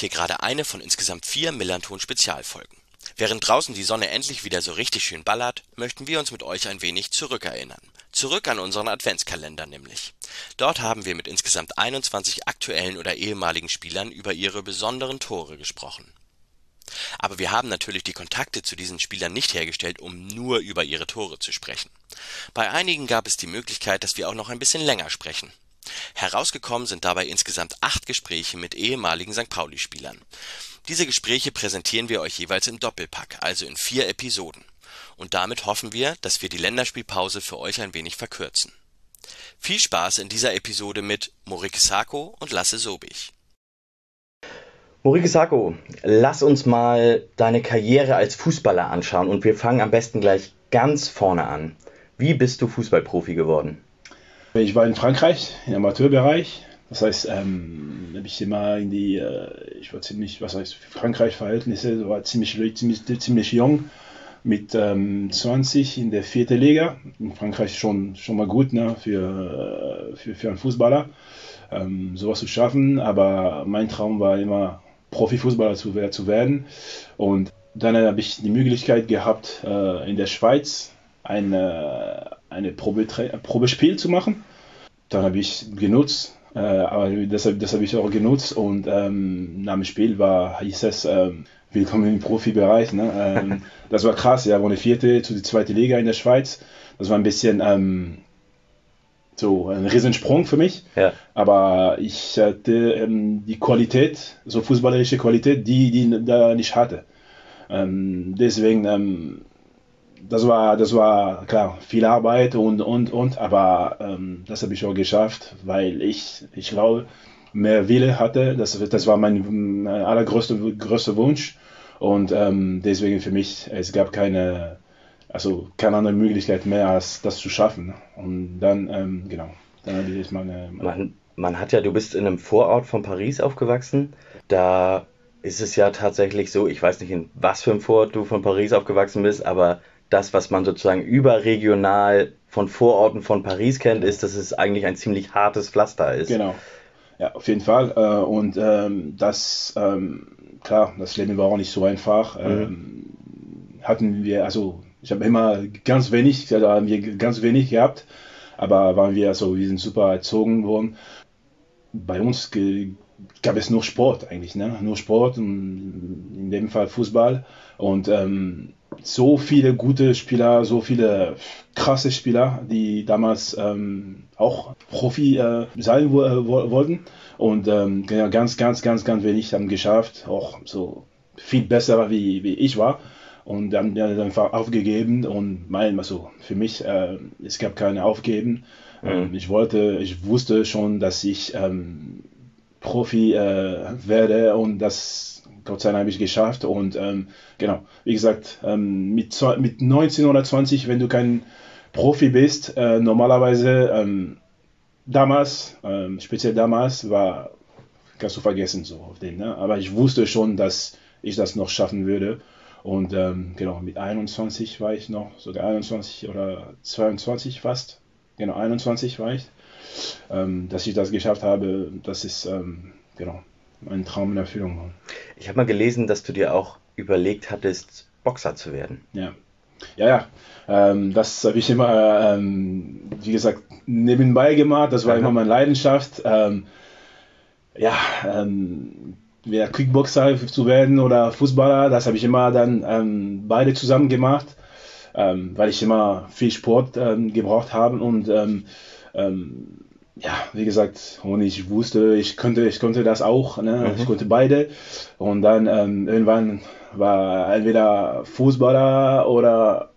hier gerade eine von insgesamt vier Millanton Spezialfolgen. Während draußen die Sonne endlich wieder so richtig schön ballert, möchten wir uns mit euch ein wenig zurückerinnern. Zurück an unseren Adventskalender nämlich. Dort haben wir mit insgesamt 21 aktuellen oder ehemaligen Spielern über ihre besonderen Tore gesprochen. Aber wir haben natürlich die Kontakte zu diesen Spielern nicht hergestellt, um nur über ihre Tore zu sprechen. Bei einigen gab es die Möglichkeit, dass wir auch noch ein bisschen länger sprechen. Herausgekommen sind dabei insgesamt acht Gespräche mit ehemaligen St. Pauli-Spielern. Diese Gespräche präsentieren wir euch jeweils im Doppelpack, also in vier Episoden. Und damit hoffen wir, dass wir die Länderspielpause für euch ein wenig verkürzen. Viel Spaß in dieser Episode mit Morike Sako und Lasse Sobich. Morike Sako, lass uns mal deine Karriere als Fußballer anschauen und wir fangen am besten gleich ganz vorne an. Wie bist du Fußballprofi geworden? Ich war in Frankreich, im Amateurbereich. Das heißt, ähm, habe ich immer in die, äh, ich war ziemlich, was heißt Frankreich-Verhältnisse, war ziemlich, ziemlich, ziemlich jung, mit ähm, 20 in der vierten Liga. In Frankreich schon, schon mal gut ne, für, für, für einen Fußballer, ähm, sowas zu schaffen. Aber mein Traum war immer, Profifußballer zu, zu werden. Und dann habe ich die Möglichkeit gehabt, äh, in der Schweiz eine, eine Probe, Probespiel zu machen. Dann habe ich genutzt, äh, aber das, das habe ich auch genutzt und ähm, nach dem Spiel war, hieß es, ähm, willkommen im Profibereich. Ne? Ähm, das war krass, ja, von der vierte zu die zweite Liga in der Schweiz. Das war ein bisschen ähm, so ein Riesensprung für mich. Ja. Aber ich hatte ähm, die Qualität, so fußballerische Qualität, die die da nicht hatte. Ähm, deswegen ähm, das war, das war klar, viel Arbeit und, und, und, aber ähm, das habe ich auch geschafft, weil ich, ich glaube, mehr Wille hatte. Das, das war mein, mein allergrößter größter Wunsch. Und ähm, deswegen für mich, es gab keine, also keine andere Möglichkeit mehr, als das zu schaffen. Und dann, ähm, genau, dann habe ich meine, man, man hat ja, du bist in einem Vorort von Paris aufgewachsen. Da ist es ja tatsächlich so, ich weiß nicht, in was für einem Vorort du von Paris aufgewachsen bist, aber das, was man sozusagen überregional von Vororten von Paris kennt, ist, dass es eigentlich ein ziemlich hartes Pflaster ist. Genau. Ja, auf jeden Fall. Äh, und ähm, das, ähm, klar, das Leben war auch nicht so einfach. Mhm. Ähm, hatten wir, also ich habe immer ganz wenig, da haben wir ganz wenig gehabt, aber waren wir, also wir sind super erzogen worden. Bei uns gab es nur Sport eigentlich, ne? nur Sport, in dem Fall Fußball. Und ähm, so viele gute Spieler, so viele krasse Spieler, die damals ähm, auch Profi äh, sein wo, äh, wollten. Und ähm, ganz, ganz, ganz, ganz wenig haben geschafft, auch so viel besser wie, wie ich war. Und dann haben einfach aufgegeben und mein, also für mich, äh, es gab keine Aufgeben. Mhm. Ähm, ich wollte, ich wusste schon, dass ich ähm, Profi äh, werde und das Gott sei Dank habe ich geschafft. Und ähm, genau, wie gesagt, ähm, mit, mit 19 oder 20, wenn du kein Profi bist, äh, normalerweise ähm, damals, ähm, speziell damals, war, kannst du vergessen so auf den. Ne? Aber ich wusste schon, dass ich das noch schaffen würde. Und ähm, genau, mit 21 war ich noch, sogar 21 oder 22 fast. Genau, 21 war ich. Ähm, dass ich das geschafft habe, das ist, genau, ein Traum in Erfüllung Ich habe mal gelesen, dass du dir auch überlegt hattest, Boxer zu werden. Ja. Ja, ja. Ähm, das habe ich immer, ähm, wie gesagt, nebenbei gemacht. Das war Aha. immer meine Leidenschaft. Ähm, ja, ähm, wieder Kickboxer zu werden oder Fußballer, das habe ich immer dann ähm, beide zusammen gemacht, ähm, weil ich immer viel Sport ähm, gebraucht habe und ja, wie gesagt, und ich wusste, ich könnte, ich konnte das auch, ne? Mhm. ich konnte beide. Und dann ähm, irgendwann war entweder Fußballer oder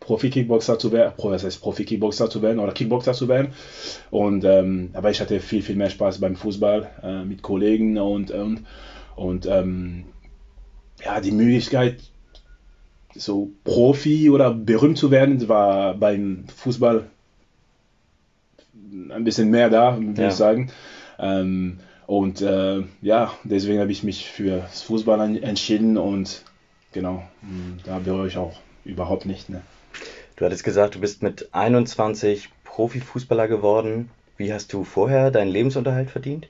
Profi-Kickboxer zu werden, das heißt Profi-Kickboxer zu werden oder Kickboxer zu werden. Und ähm, aber ich hatte viel, viel mehr Spaß beim Fußball äh, mit Kollegen und und, und ähm, ja, die Möglichkeit, so Profi oder berühmt zu werden, war beim Fußball ein bisschen mehr da, würde ja. ich sagen. Ähm, und äh, ja, deswegen habe ich mich für das Fußball entschieden und genau, hm, da bereue ich auch überhaupt nicht. Ne? Du hattest gesagt, du bist mit 21 Profifußballer geworden. Wie hast du vorher deinen Lebensunterhalt verdient?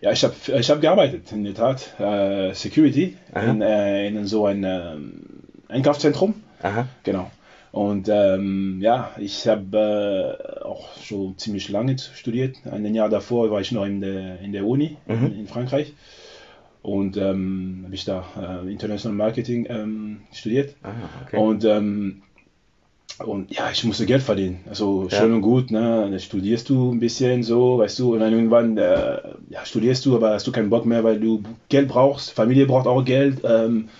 Ja, ich habe ich hab gearbeitet, in der Tat. Äh, Security in, äh, in, so ein äh, Einkaufszentrum. Aha. Genau. Und ähm, ja, ich habe äh, auch schon ziemlich lange studiert. Ein Jahr davor war ich noch in der, in der Uni Mhm. in, in Frankreich. Und ähm, habe ich da äh, International Marketing ähm, studiert. Ah, okay. Und, ähm, und ja, ich musste Geld verdienen. Also Ja. schön und gut, ne? Dann studierst du ein bisschen so, weißt du, und dann irgendwann äh, ja, studierst du, aber hast du keinen Bock mehr, weil du Geld brauchst. Familie braucht auch Geld. Ähm,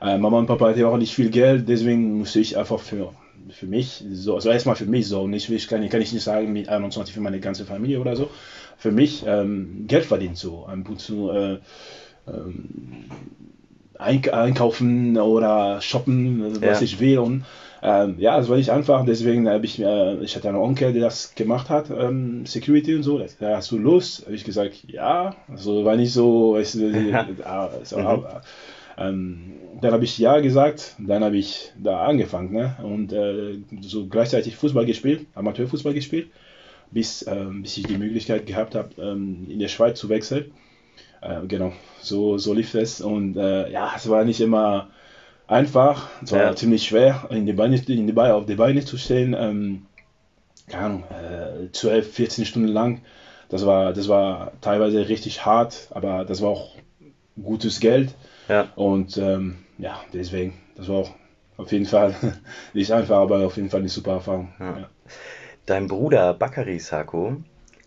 äh, Mama und Papa hatten auch nicht viel Geld, deswegen musste ich einfach für, für mich, so, also erstmal für mich so, nicht, ich kann, kann ich nicht sagen mit 21 für meine ganze Familie oder so, für mich ähm, Geld verdienen, so, ein zu, äh, ähm, eink einkaufen oder shoppen, was Ja. ich will und ähm, ja, das war nicht einfach, deswegen habe ich mir, ich hatte einen Onkel, der das gemacht hat, ähm, Security und so, da hast du Lust, habe ich gesagt, ja, also war nicht so, weißt du, ah, so, Mhm. Ähm, dann habe ich ja gesagt, dann habe ich da angefangen ne? und äh, so gleichzeitig Fußball gespielt, Amateurfußball gespielt, bis, ähm, bis ich die Möglichkeit gehabt habe, ähm, in der Schweiz zu wechseln. Äh, genau, so, so lief es und äh, ja, es war nicht immer einfach, es war Ja. ziemlich schwer, in die Beine, in die Beine, auf die Beine zu stehen, ähm, keine Ahnung, äh, 12, 14 Stunden lang. Das war, das war teilweise richtig hart, aber das war auch gutes Geld. Ja. Und ähm, ja, deswegen, das war auch auf jeden Fall nicht einfach, aber auf jeden Fall eine super Erfahrung. Ja. Ja. Dein Bruder Bakary Sako,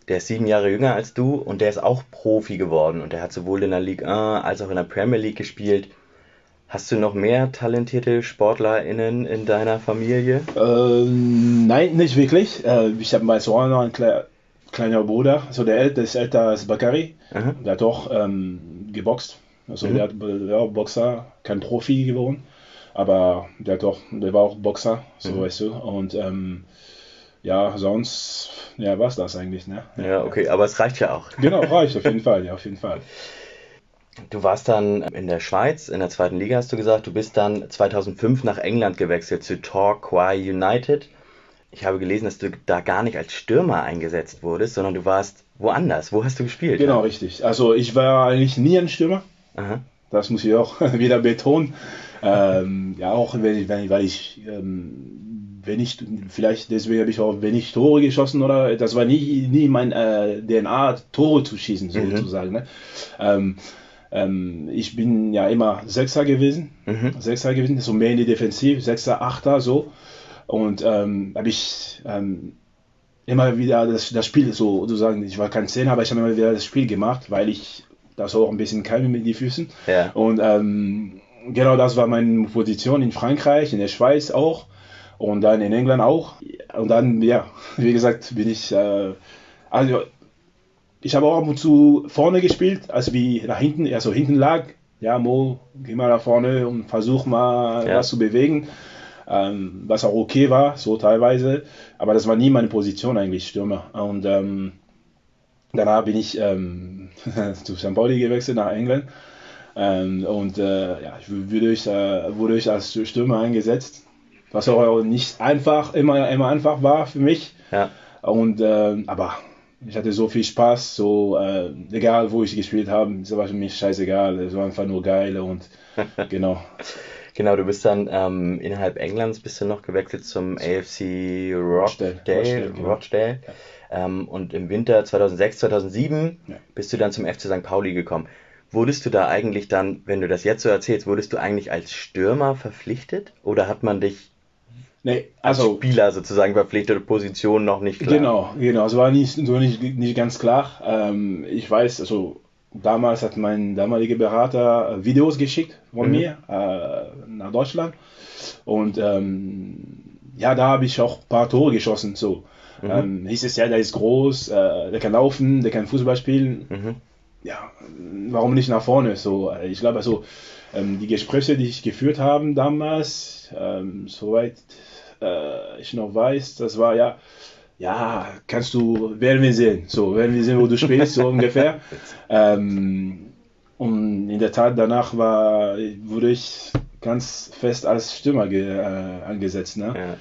der ist sieben Jahre jünger als du und der ist auch Profi geworden und der hat sowohl in der Ligue 1 als auch in der Premier League gespielt. Hast du noch mehr talentierte SportlerInnen in deiner Familie? Ähm, nein, nicht wirklich. Äh, ich habe mal so noch einen kle kleiner Bruder, so der älter ist älter als Bakary. Aha. Der hat auch ähm, geboxt. Also Mhm. der, hat, der war Boxer, kein Profi geworden, aber der hat auch, der war auch Boxer, so Mhm. weißt du. Und ähm, ja, sonst, ja, war's das eigentlich, ne? Ja, okay, aber es reicht ja auch. Genau, reicht auf jeden Fall, ja, auf jeden Fall. Du warst dann in der Schweiz, in der zweiten Liga hast du gesagt. Du bist dann 2005 nach England gewechselt zu Torquay United. Ich habe gelesen, dass du da gar nicht als Stürmer eingesetzt wurdest, sondern du warst woanders. Wo hast du gespielt? Genau, richtig. Also ich war eigentlich nie ein Stürmer. Aha. Das muss ich auch wieder betonen. Ähm, ja, auch wenn ich, wenn ich, weil ich, ähm, wenn ich, vielleicht deswegen habe ich auch wenig Tore geschossen oder das war nie, nie mein äh, DNA, Tore zu schießen, Mhm. sozusagen. Ne? Ähm, ähm, ich bin ja immer Sechser gewesen, Mhm. Sechser gewesen, so mehr in die Defensiv, Sechser, Achter, so. Und ähm, habe ich ähm, immer wieder das, das Spiel so, sozusagen, ich war kein Zehner, aber ich habe immer wieder das Spiel gemacht, weil ich das auch ein bisschen kann mit den Füßen. Ja. Und ähm, genau das war meine Position in Frankreich, in der Schweiz auch und dann in England auch. Und dann, ja, wie gesagt, bin ich, äh, also ich habe auch ab und zu vorne gespielt, also wie nach hinten, also hinten lag. Ja, Mo, geh mal nach vorne und versuch mal Ja. was zu bewegen. Ähm, was auch okay war, so teilweise. Aber das war nie meine Position eigentlich, Stürmer. Und ähm, danach bin ich ähm, zu St. Pauli gewechselt nach England. Ähm, und äh, ja, ich wurde ich, äh, wurde ich als Stürmer eingesetzt, was auch nicht einfach, immer, immer einfach war für mich. Ja. Und ähm, aber ich hatte so viel Spaß, so äh, egal wo ich gespielt habe, es war für mich scheißegal, es war einfach nur geil und genau. Genau, du bist dann ähm, innerhalb Englands bist du noch gewechselt zum AFC Rochdale. Rochdale, genau. Rochdale. Ähm, und im Winter 2006, 2007 Ja. bist du dann zum FC St. Pauli gekommen. Wurdest du da eigentlich dann, wenn du das jetzt so erzählst, wurdest du eigentlich als Stürmer verpflichtet? Oder hat man dich Nee, als also Spieler sozusagen verpflichtet, Position noch nicht klar? Genau, genau. Es war nicht, so nicht, nicht ganz klar. Ähm, ich weiß, also damals hat mein damaliger Berater äh, Videos geschickt von Mhm. mir äh, nach Deutschland. Und ähm, ja, da habe ich auch ein paar Tore geschossen. So. Mhm. Ähm, hieß es ja, der ist groß, äh, der kann laufen, der kann Fußball spielen. Mhm. Ja, warum nicht nach vorne? So, ich glaube, also ähm, die Gespräche, die ich geführt habe damals, ähm, soweit äh, ich noch weiß, das war ja, ja, kannst du, werden wir sehen. So, werden wir sehen, wo du spielst, so ungefähr. Ähm, und in der Tat, danach war, wurde ich, ganz fest als Stürmer ge, äh, angesetzt. Ne? Ja.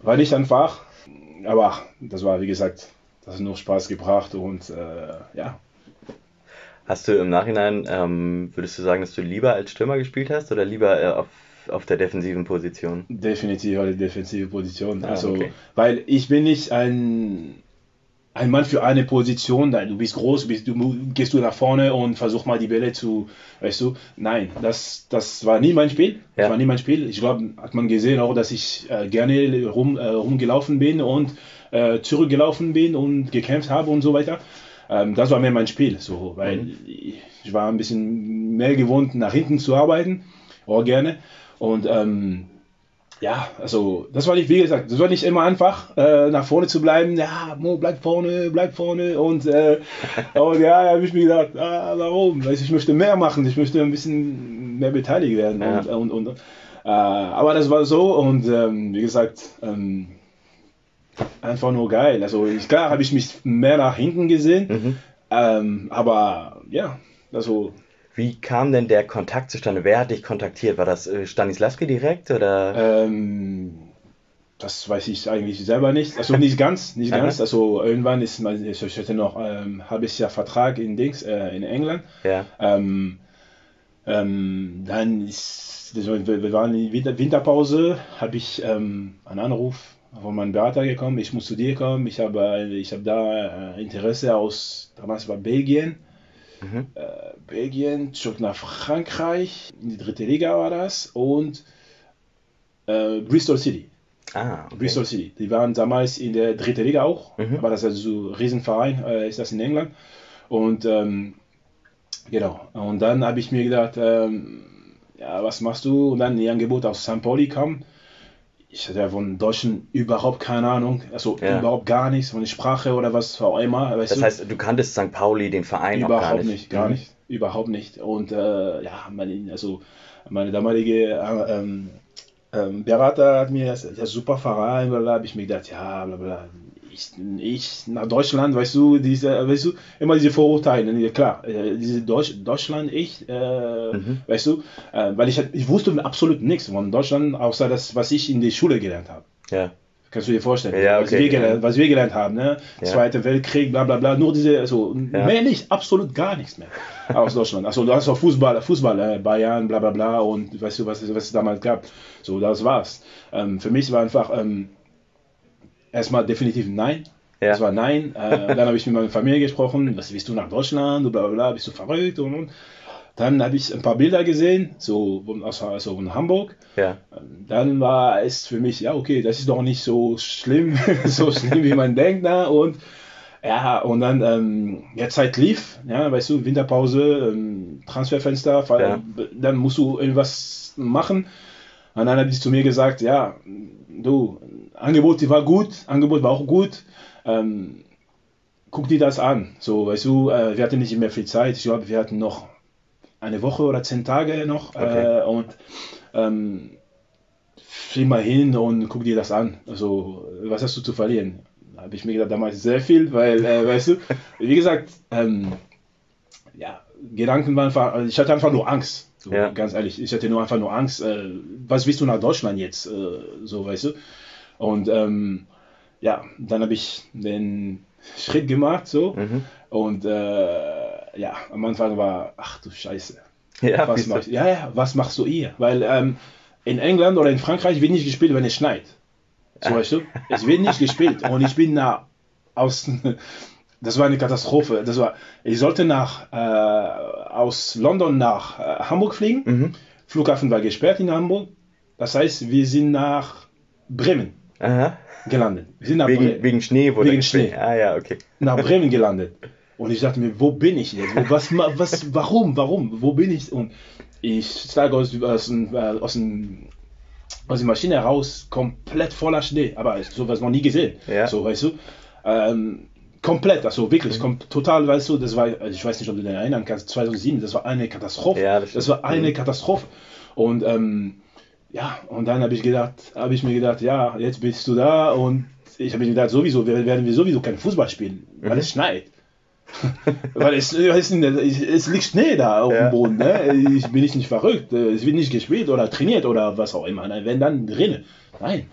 War nicht einfach, aber das war, wie gesagt, das hat nur Spaß gebracht und äh, ja. Hast du im Nachhinein, ähm, würdest du sagen, dass du lieber als Stürmer gespielt hast oder lieber äh, auf, auf der defensiven Position? Definitiv eine defensive Position. Ah, also, okay. weil ich bin nicht ein, ein Mann für eine Position. Du bist groß, bist, du gehst du nach vorne und versuch mal die Bälle zu, weißt du. Nein, das, das war nie mein Spiel. Das Ja. war nie mein Spiel. Ich glaube, hat man gesehen auch, dass ich äh, gerne rum, äh, rumgelaufen bin und äh, zurückgelaufen bin und gekämpft habe und so weiter. Ähm, das war mehr mein Spiel, so, weil Mhm. ich war ein bisschen mehr gewohnt, nach hinten zu arbeiten, auch gerne. Und ähm, ja, also das war nicht, wie gesagt, das war nicht immer einfach, äh, nach vorne zu bleiben. Ja, Mo, bleib vorne, bleib vorne. Und, äh, und ja, da habe ich mir gedacht, ah, warum? Du, ich möchte mehr machen, ich möchte ein bisschen mehr beteiligt werden. Ja. Und, und, und, äh, aber das war so und ähm, wie gesagt, ähm, einfach nur geil. Also ich, klar habe ich mich mehr nach hinten gesehen, Mhm. ähm, aber ja, also Wie kam denn der Kontakt zustande? Wer hat dich kontaktiert? War das äh, direkt oder? Ähm, das weiß ich eigentlich selber nicht. Also nicht ganz, nicht ganz. Also irgendwann ist mein, ich hatte noch ähm, halbes Jahr Vertrag in Dings, äh, in England. ja. Ähm, ähm, dann ist, wir wir waren in Winter, Winterpause, habe ich ähm, einen Anruf von meinem Berater gekommen, ich muss zu dir kommen, ich habe, ich habe da äh, Interesse aus, damals war Belgien, Mhm. äh, Belgien, zurück nach Frankreich, in die dritte Liga war das und äh, Bristol City. Ah, okay. Bristol City. Die waren damals in der dritten Liga auch, Mhm. aber das ist also so ein Riesenverein, äh, ist das in England. Und ähm, genau, und dann habe ich mir gedacht, ähm, ja, was machst du? Und dann die Angebot aus St. Pauli kam. Ich hatte von Deutschen überhaupt keine Ahnung, also Ja. überhaupt gar nichts, von der Sprache oder was auch immer. Weißt Das du? heißt, du kanntest St. Pauli, den Verein, gar Überhaupt nicht. nicht, gar Mhm. nicht, überhaupt nicht. Und äh, ja, meine, also meine damalige äh, ähm, ähm, Berater hat mir das, ja, super Verein, bla, bla, habe ich mir gedacht, ja, bla, bla. Ich, ich nach Deutschland, weißt du, diese, weißt du, immer diese Vorurteile, ne, klar, äh, diese Deutsch, Deutschland, ich, äh, Mhm. weißt du, äh, weil ich, ich wusste absolut nichts von Deutschland, außer das, was ich in der Schule gelernt habe. Ja. Kannst du dir vorstellen, Ja, was, okay, wir gelernt, ja. was wir gelernt haben, ne? Ja. Zweiter Weltkrieg, bla bla bla, nur diese, also mehr nicht, absolut gar nichts mehr aus Deutschland. Also du hast auch Fußball, Fußball, äh, Bayern, bla bla bla und weißt du, was, was es damals gab. So, das war's. Ähm, für mich war einfach ähm, erstmal definitiv nein. Ja. Das war nein. Äh, dann habe ich mit meiner Familie gesprochen, was willst du nach Deutschland, bla bla bla, bist du verrückt und, und. Dann habe ich ein paar Bilder gesehen, so aus also von Hamburg Ja. dann war es für mich, ja, okay, das ist doch nicht so schlimm, so schlimm, wie man denkt, ne? Und ja, und dann, ähm, ja, Zeit lief, ja, weißt du, Winterpause, ähm, Transferfenster, Ja. dann musst du irgendwas machen. Und dann hat sie zu mir gesagt, ja, du, Angebot, die war gut, Angebot war auch gut, ähm, guck dir das an. So, weißt du, äh, wir hatten nicht mehr viel Zeit, ich glaube, wir hatten noch eine Woche oder zehn Tage noch Okay. äh, und ähm, flieg mal hin und guck dir das an. Also, was hast du zu verlieren? Habe ich mir gedacht, damals sehr viel, weil, äh, weißt du, wie gesagt, ähm, ja, Gedanken waren einfach, also ich hatte einfach nur Angst. So, Ja. Ganz ehrlich, ich hatte nur einfach nur Angst. Äh, was willst du nach Deutschland jetzt? Äh, so, weißt du? Und ähm, ja, dann habe ich den Schritt gemacht, so. Mhm. Und äh, ja, am Anfang war, ach du Scheiße. Ja, Was machst, ja, ja, was machst du hier? Weil ähm, in England oder in Frankreich wird nicht gespielt, wenn es schneit. So weißt du? Es wird nicht gespielt. Und ich bin da aus. Das war eine Katastrophe. Das war, ich sollte nach, äh, aus London nach äh, Hamburg fliegen. Mhm. Flughafen war gesperrt in Hamburg. Das heißt, wir sind nach Bremen Aha. gelandet. Wir sind nach, Wegen, Bre wegen Schnee wurde Wegen. Schnee. Ah ja, okay. nach Bremen gelandet. Und ich dachte mir, wo bin ich jetzt? Was, was, warum, warum, wo bin ich? Und ich steige aus, aus, äh, aus, aus der Maschine raus, komplett voller Schnee. Aber sowas noch nie gesehen. Ja. So, weißt du? Ähm, komplett, also wirklich, Mhm. total, weißt du, das war, also ich weiß nicht, ob du dich erinnern kannst, 2007, das war eine Katastrophe. Ja, das das, war eine Mhm. Katastrophe. Und ähm, ja, und dann habe ich gedacht, habe ich mir gedacht, ja, jetzt bist du da und ich habe mir gedacht, sowieso werden wir sowieso kein Fußball spielen, weil Mhm. es schneit. Weil es, es, es liegt Schnee da auf Ja. dem Boden. Ne? Ich bin nicht, nicht verrückt. Es wird nicht gespielt oder trainiert oder was auch immer. Nein, Wenn dann drinnen. Nein.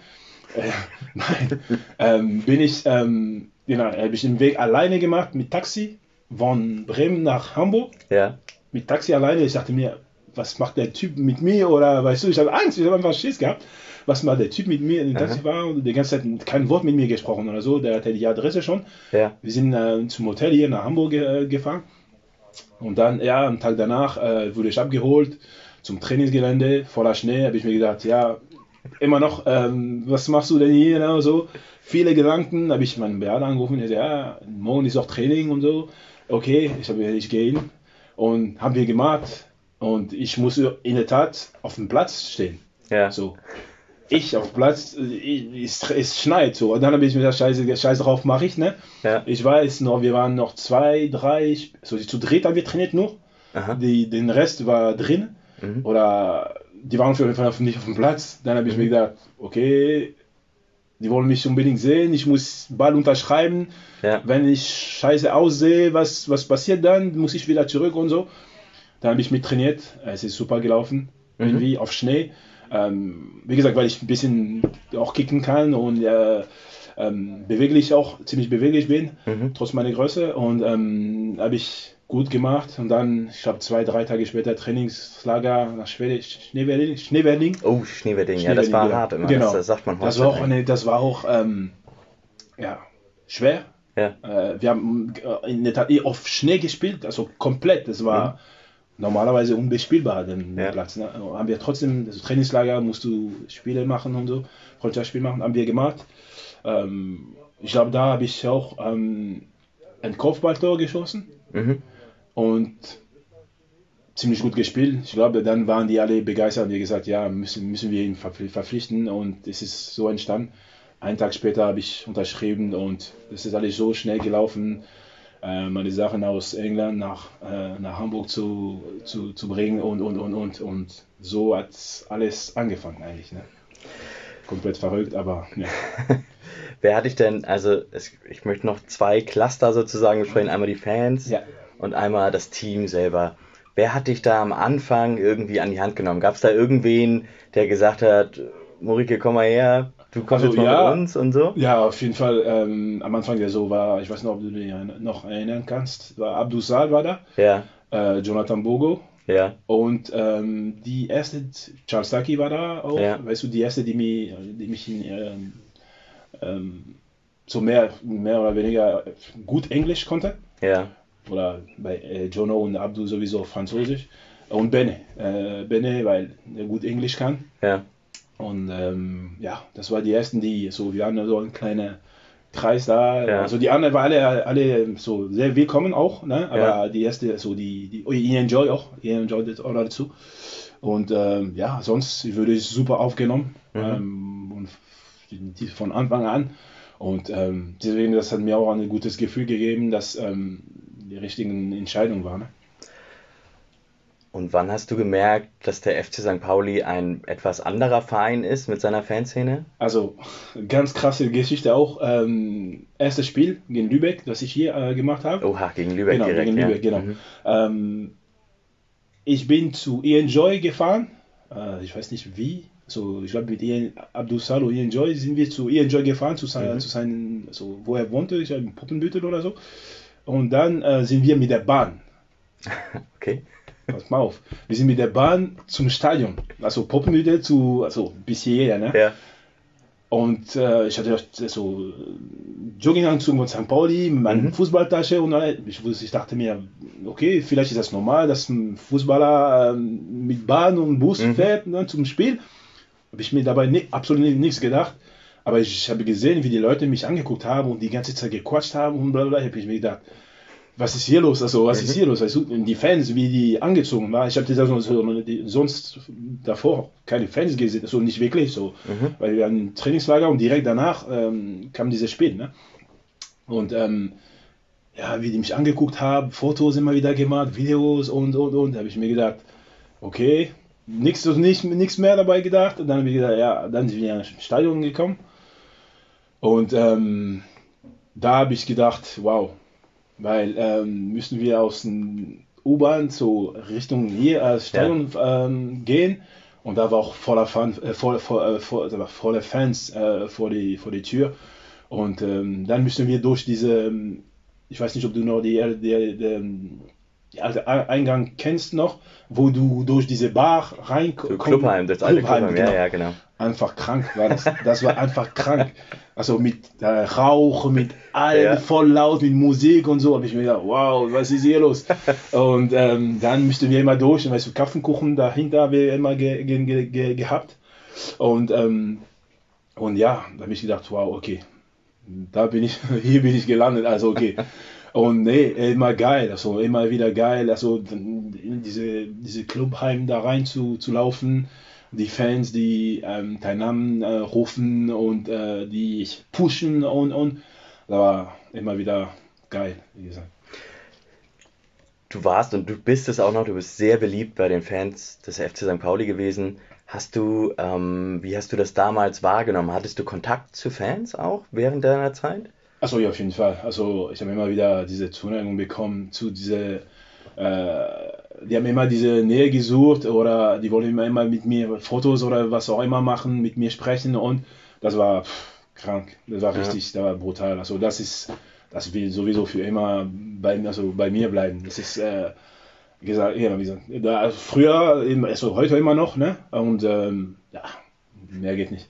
Äh, nein. ähm, bin ich, ähm, genau, habe ich den Weg alleine gemacht mit Taxi von Bremen nach Hamburg. Ja. Mit Taxi alleine. Ich dachte mir, was macht der Typ mit mir? Oder weißt du, ich habe Angst, ich habe einfach Schiss gehabt. Was macht der Typ mit mir in dem Taxi war und die ganze Zeit kein Wort mit mir gesprochen oder so. Der hatte die Adresse schon. Ja. Wir sind äh, zum Hotel hier nach Hamburg äh, gefahren. Und dann, ja, am Tag danach äh, wurde ich abgeholt zum Trainingsgelände, voller Schnee. Habe ich mir gedacht, ja, immer noch, ähm, was machst du denn hier? Ne? So viele Gedanken. Habe ich meinen Beat angerufen. Er sagt, ja, morgen ist auch Training und so. Okay, ich habe ich gehe hin und haben wir gemacht. Und ich muss in der Tat auf dem Platz stehen. Ja. So. Ich auf Platz, es, schneit so. Und dann habe ich mir gedacht, scheiße, scheiße drauf mache ich, ne? Ja. Ich weiß noch, wir waren noch zwei, drei, so zu dritt haben wir trainiert nur. Aha. Die, den Rest war drin. Mhm. Oder die waren auf jeden Fall nicht auf dem Platz. Dann habe ich mir gedacht, okay, die wollen mich unbedingt sehen, ich muss Ball unterschreiben. Ja. Wenn ich scheiße aussehe, was, was passiert dann? Muss ich wieder zurück und so. Dann habe ich mit trainiert. Es ist super gelaufen. Mhm. Irgendwie auf Schnee. Ähm, wie gesagt, weil ich ein bisschen auch kicken kann und äh, ähm, beweglich auch, ziemlich beweglich bin, Mhm. trotz meiner Größe. Und ähm, habe ich gut gemacht. Und dann, ich glaube, zwei, drei Tage später Trainingslager nach Schwede, Schneewedding. Schneewedding. Oh, Schneewedding, ja, das war Schneewedding, hart immer. Genau. Das, das sagt man Das war auch, eine, das war auch ähm, ja, schwer. Ja. Äh, wir haben äh, in der Tat eh auf Schnee gespielt, also komplett. Das war normalerweise unbespielbar, den Mhm. Ja. Platz. Ne? Haben wir trotzdem, also Trainingslager, musst du Spiele machen und so, Freundschaftsspiel machen, haben wir gemacht. Ähm, ich glaube, da habe ich auch ähm, ein Kopfballtor geschossen Mhm. Und ziemlich gut gespielt. Ich glaube, dann waren die alle begeistert und die gesagt, ja, müssen, müssen wir ihn verpfli- verpflichten und es ist so entstanden. Einen Tag später habe ich unterschrieben und es ist alles so schnell gelaufen, äh, meine Sachen aus England nach, äh, nach Hamburg zu, zu, zu bringen und, und, und, und, und so hat alles angefangen eigentlich. Ne? Komplett verrückt, aber ja. Wer hatte ich denn, also es, ich möchte noch zwei Cluster sozusagen besprechen, einmal die Fans Ja. Und einmal das Team selber. Wer hat dich da am Anfang irgendwie an die Hand genommen? Gab es da irgendwen, der gesagt hat, Morike, komm mal her, du kommst Also, jetzt mal ja. mit uns und so? Ja, auf jeden Fall. Ähm, am Anfang der so war, ich weiß nicht, ob du dich noch erinnern kannst, war Abdul Sal war da, Ja, äh, Jonathan Bogo ja, und ähm, die erste, Charles Taki war da auch, Ja. weißt du, die erste, die mich, die mich in, ähm, ähm, so mehr, mehr oder weniger gut Englisch konnte. ja, Oder bei äh, Jono und Abdul sowieso Französisch. Und Bene, äh, Bene, weil er gut Englisch kann. ja, Und ähm, ja, das war die ersten, die so, wir hatten so einen kleinen Kreis da. Ja. Also die anderen waren alle, alle so sehr willkommen auch, ne? Aber Ja. die erste, so die, die oh, ihr Enjoy auch, ihr Enjoy das auch dazu. Und ähm, ja, sonst würde ich super aufgenommen. Mhm. Ähm, und die, von Anfang an. Und ähm, deswegen, das hat mir auch ein gutes Gefühl gegeben, dass ähm, die richtigen Entscheidungen waren. Ne? Und wann hast du gemerkt, dass der FC St. Pauli ein etwas anderer Verein ist mit seiner Fanszene? Also ganz krasse Geschichte auch. Ähm, erstes Spiel gegen Lübeck, das ich hier äh, gemacht habe. Oha, gegen Lübeck genau, direkt. gegen ja. Lübeck, genau. Mhm. Ähm, ich bin zu Ian Joy gefahren. Äh, ich weiß nicht wie. So, ich glaube mit Ian Abdul Salo, Ian Joy sind wir zu Ian Joy gefahren, zu, sein, Mhm. zu seinen, so, wo er wohnte, ich glaube in Poppenbüttel oder so. Und dann äh, sind wir mit der Bahn. Okay. Pass mal auf. Wir sind mit der Bahn zum Stadion. Also Poppenbüttel zu, also bis hierher, ne? Ja, Und äh, ich hatte so äh, Jogginganzug von St. Pauli, meine Mhm. Fußballtasche und all- ich, ich dachte mir, okay, vielleicht ist das normal, dass ein Fußballer ähm, mit Bahn und Bus Mhm. fährt ne, zum Spiel. Habe ich mir dabei ni absolut ni- nichts gedacht. Aber ich, ich habe gesehen, wie die Leute mich angeguckt haben und die ganze Zeit gequatscht haben und bla bla. habe ich mir gedacht, was ist hier los? Also, was ist hier los? Also, die Fans, wie die angezogen waren. Ich habe das also so, die- sonst davor keine Fans gesehen, so nicht wirklich so. Weil wir hatten ein Trainingslager und direkt danach ähm, kam dieses Spiel. Ne? Und ähm, ja, wie die mich angeguckt haben, Fotos immer wieder gemacht, Videos und und und, da habe ich mir gedacht, okay, nichts nicht, mehr dabei gedacht. Und dann habe ich gedacht, ja, dann sind wir ins Stadion gekommen. Und ähm, da habe ich gedacht, wow, weil ähm, müssen wir aus dem U-Bahn zu Richtung hier als Stadion ja. ähm, gehen und da war auch voller, Fan, äh, voll, voll, äh, voll, voller Fans äh, vor, die, vor die Tür und ähm, dann müssen wir durch diese, ähm, ich weiß nicht, ob du noch die, die, die, die alte Eingang kennst noch, wo du durch diese Bar reinkommst. Clubheim, das alte Clubheim, Clubheim genau. ja, ja, genau. Einfach krank war das. Das war einfach krank. Also mit äh, Rauch, mit allem ja. voll laut, mit Musik und so. habe ich mir gedacht, wow, was ist hier los? und ähm, dann müssten wir immer durch, und weißt du, Kaffeekuchen dahinter haben wir immer ge ge ge gehabt. Und, ähm, und ja, da habe ich gedacht, wow, okay, da bin ich, hier bin ich gelandet, also okay. Und nee, immer geil, also immer wieder geil, also in diese, diese Clubheim da rein zu, zu laufen, die Fans, die ähm, deinen Namen äh, rufen und äh, die pushen und, und, das war immer wieder geil, wie gesagt. Du warst und du bist es auch noch, du bist sehr beliebt bei den Fans des FC St. Pauli gewesen. Hast du, ähm, wie hast du das damals wahrgenommen? Hattest du Kontakt zu Fans auch während deiner Zeit? Achso, ja, auf jeden Fall. Also ich habe immer wieder diese Zuneigung bekommen zu dieser, äh, die haben immer diese Nähe gesucht oder die wollten immer, mit mir Fotos oder was auch immer machen, mit mir sprechen und das war pff, krank, das war richtig, ja. das war brutal. Also das ist, das will sowieso für immer bei, also bei mir bleiben. Das ist, äh, gesagt, ja, wie gesagt da, also früher, also heute immer noch, ne? Und ähm, ja, mehr geht nicht.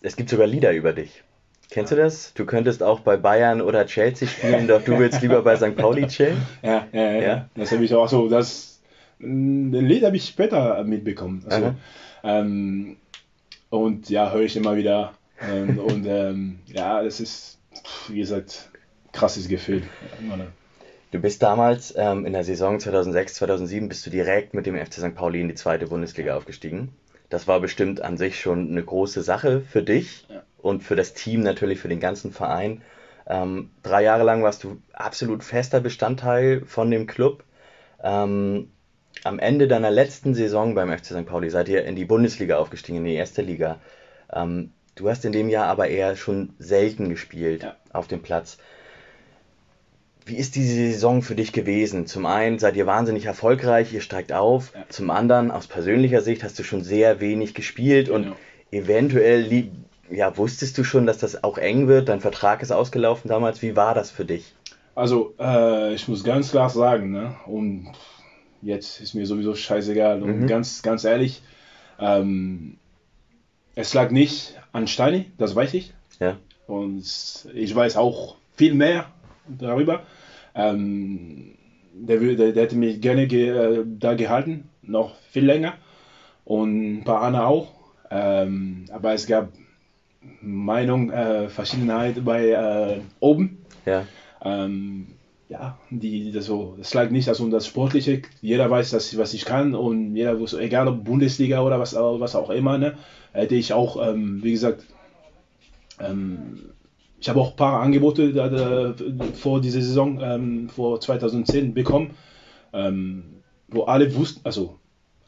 Es gibt sogar Lieder über dich. Kennst du das? Du könntest auch bei Bayern oder Chelsea spielen, doch du willst lieber bei St. Pauli chillen? Ja, ja, ja. ja? Das habe ich auch so. Das, den Lied habe ich später mitbekommen. Also, ähm, und ja, höre ich immer wieder. Ähm, und ähm, ja, das ist, wie gesagt, krasses Gefühl. Du bist damals ähm, in der Saison 2006, 2007 bist du direkt mit dem FC St. Pauli in die zweite Bundesliga aufgestiegen. Das war bestimmt an sich schon eine große Sache für dich. Ja und für das Team natürlich, für den ganzen Verein. Ähm, drei Jahre lang warst du absolut fester Bestandteil von dem Club. Ähm, am Ende deiner letzten Saison beim FC St. Pauli seid ihr in die Bundesliga aufgestiegen, in die erste Liga. Ähm, du hast in dem Jahr aber eher schon selten gespielt ja. auf dem Platz. Wie ist diese Saison für dich gewesen? Zum einen seid ihr wahnsinnig erfolgreich, ihr steigt auf. Ja. Zum anderen, aus persönlicher Sicht, hast du schon sehr wenig gespielt genau. und eventuell ja, wusstest du schon, dass das auch eng wird? Dein Vertrag ist ausgelaufen damals. Wie war das für dich? Also, äh, ich muss ganz klar sagen, ne? und jetzt ist mir sowieso scheißegal. Und mhm. ganz, ganz ehrlich, ähm, es lag nicht an Steini, das weiß ich. Ja. Und ich weiß auch viel mehr darüber. Ähm, der, der, der, hätte mich gerne ge, äh, da gehalten, noch viel länger. Und ein paar andere auch. Ähm, aber es gab Meinung, äh, Verschiedenheit bei äh, oben. Ja. Ähm, ja, die, das so, das lag nicht also um das Sportliche. Jeder weiß, dass, was ich kann und jeder wusste, egal ob Bundesliga oder was, was auch immer, ne, hätte ich auch, ähm, wie gesagt, ähm, ich habe auch ein paar Angebote da, da, vor dieser Saison, ähm, vor 2010 bekommen, ähm, wo alle wussten, also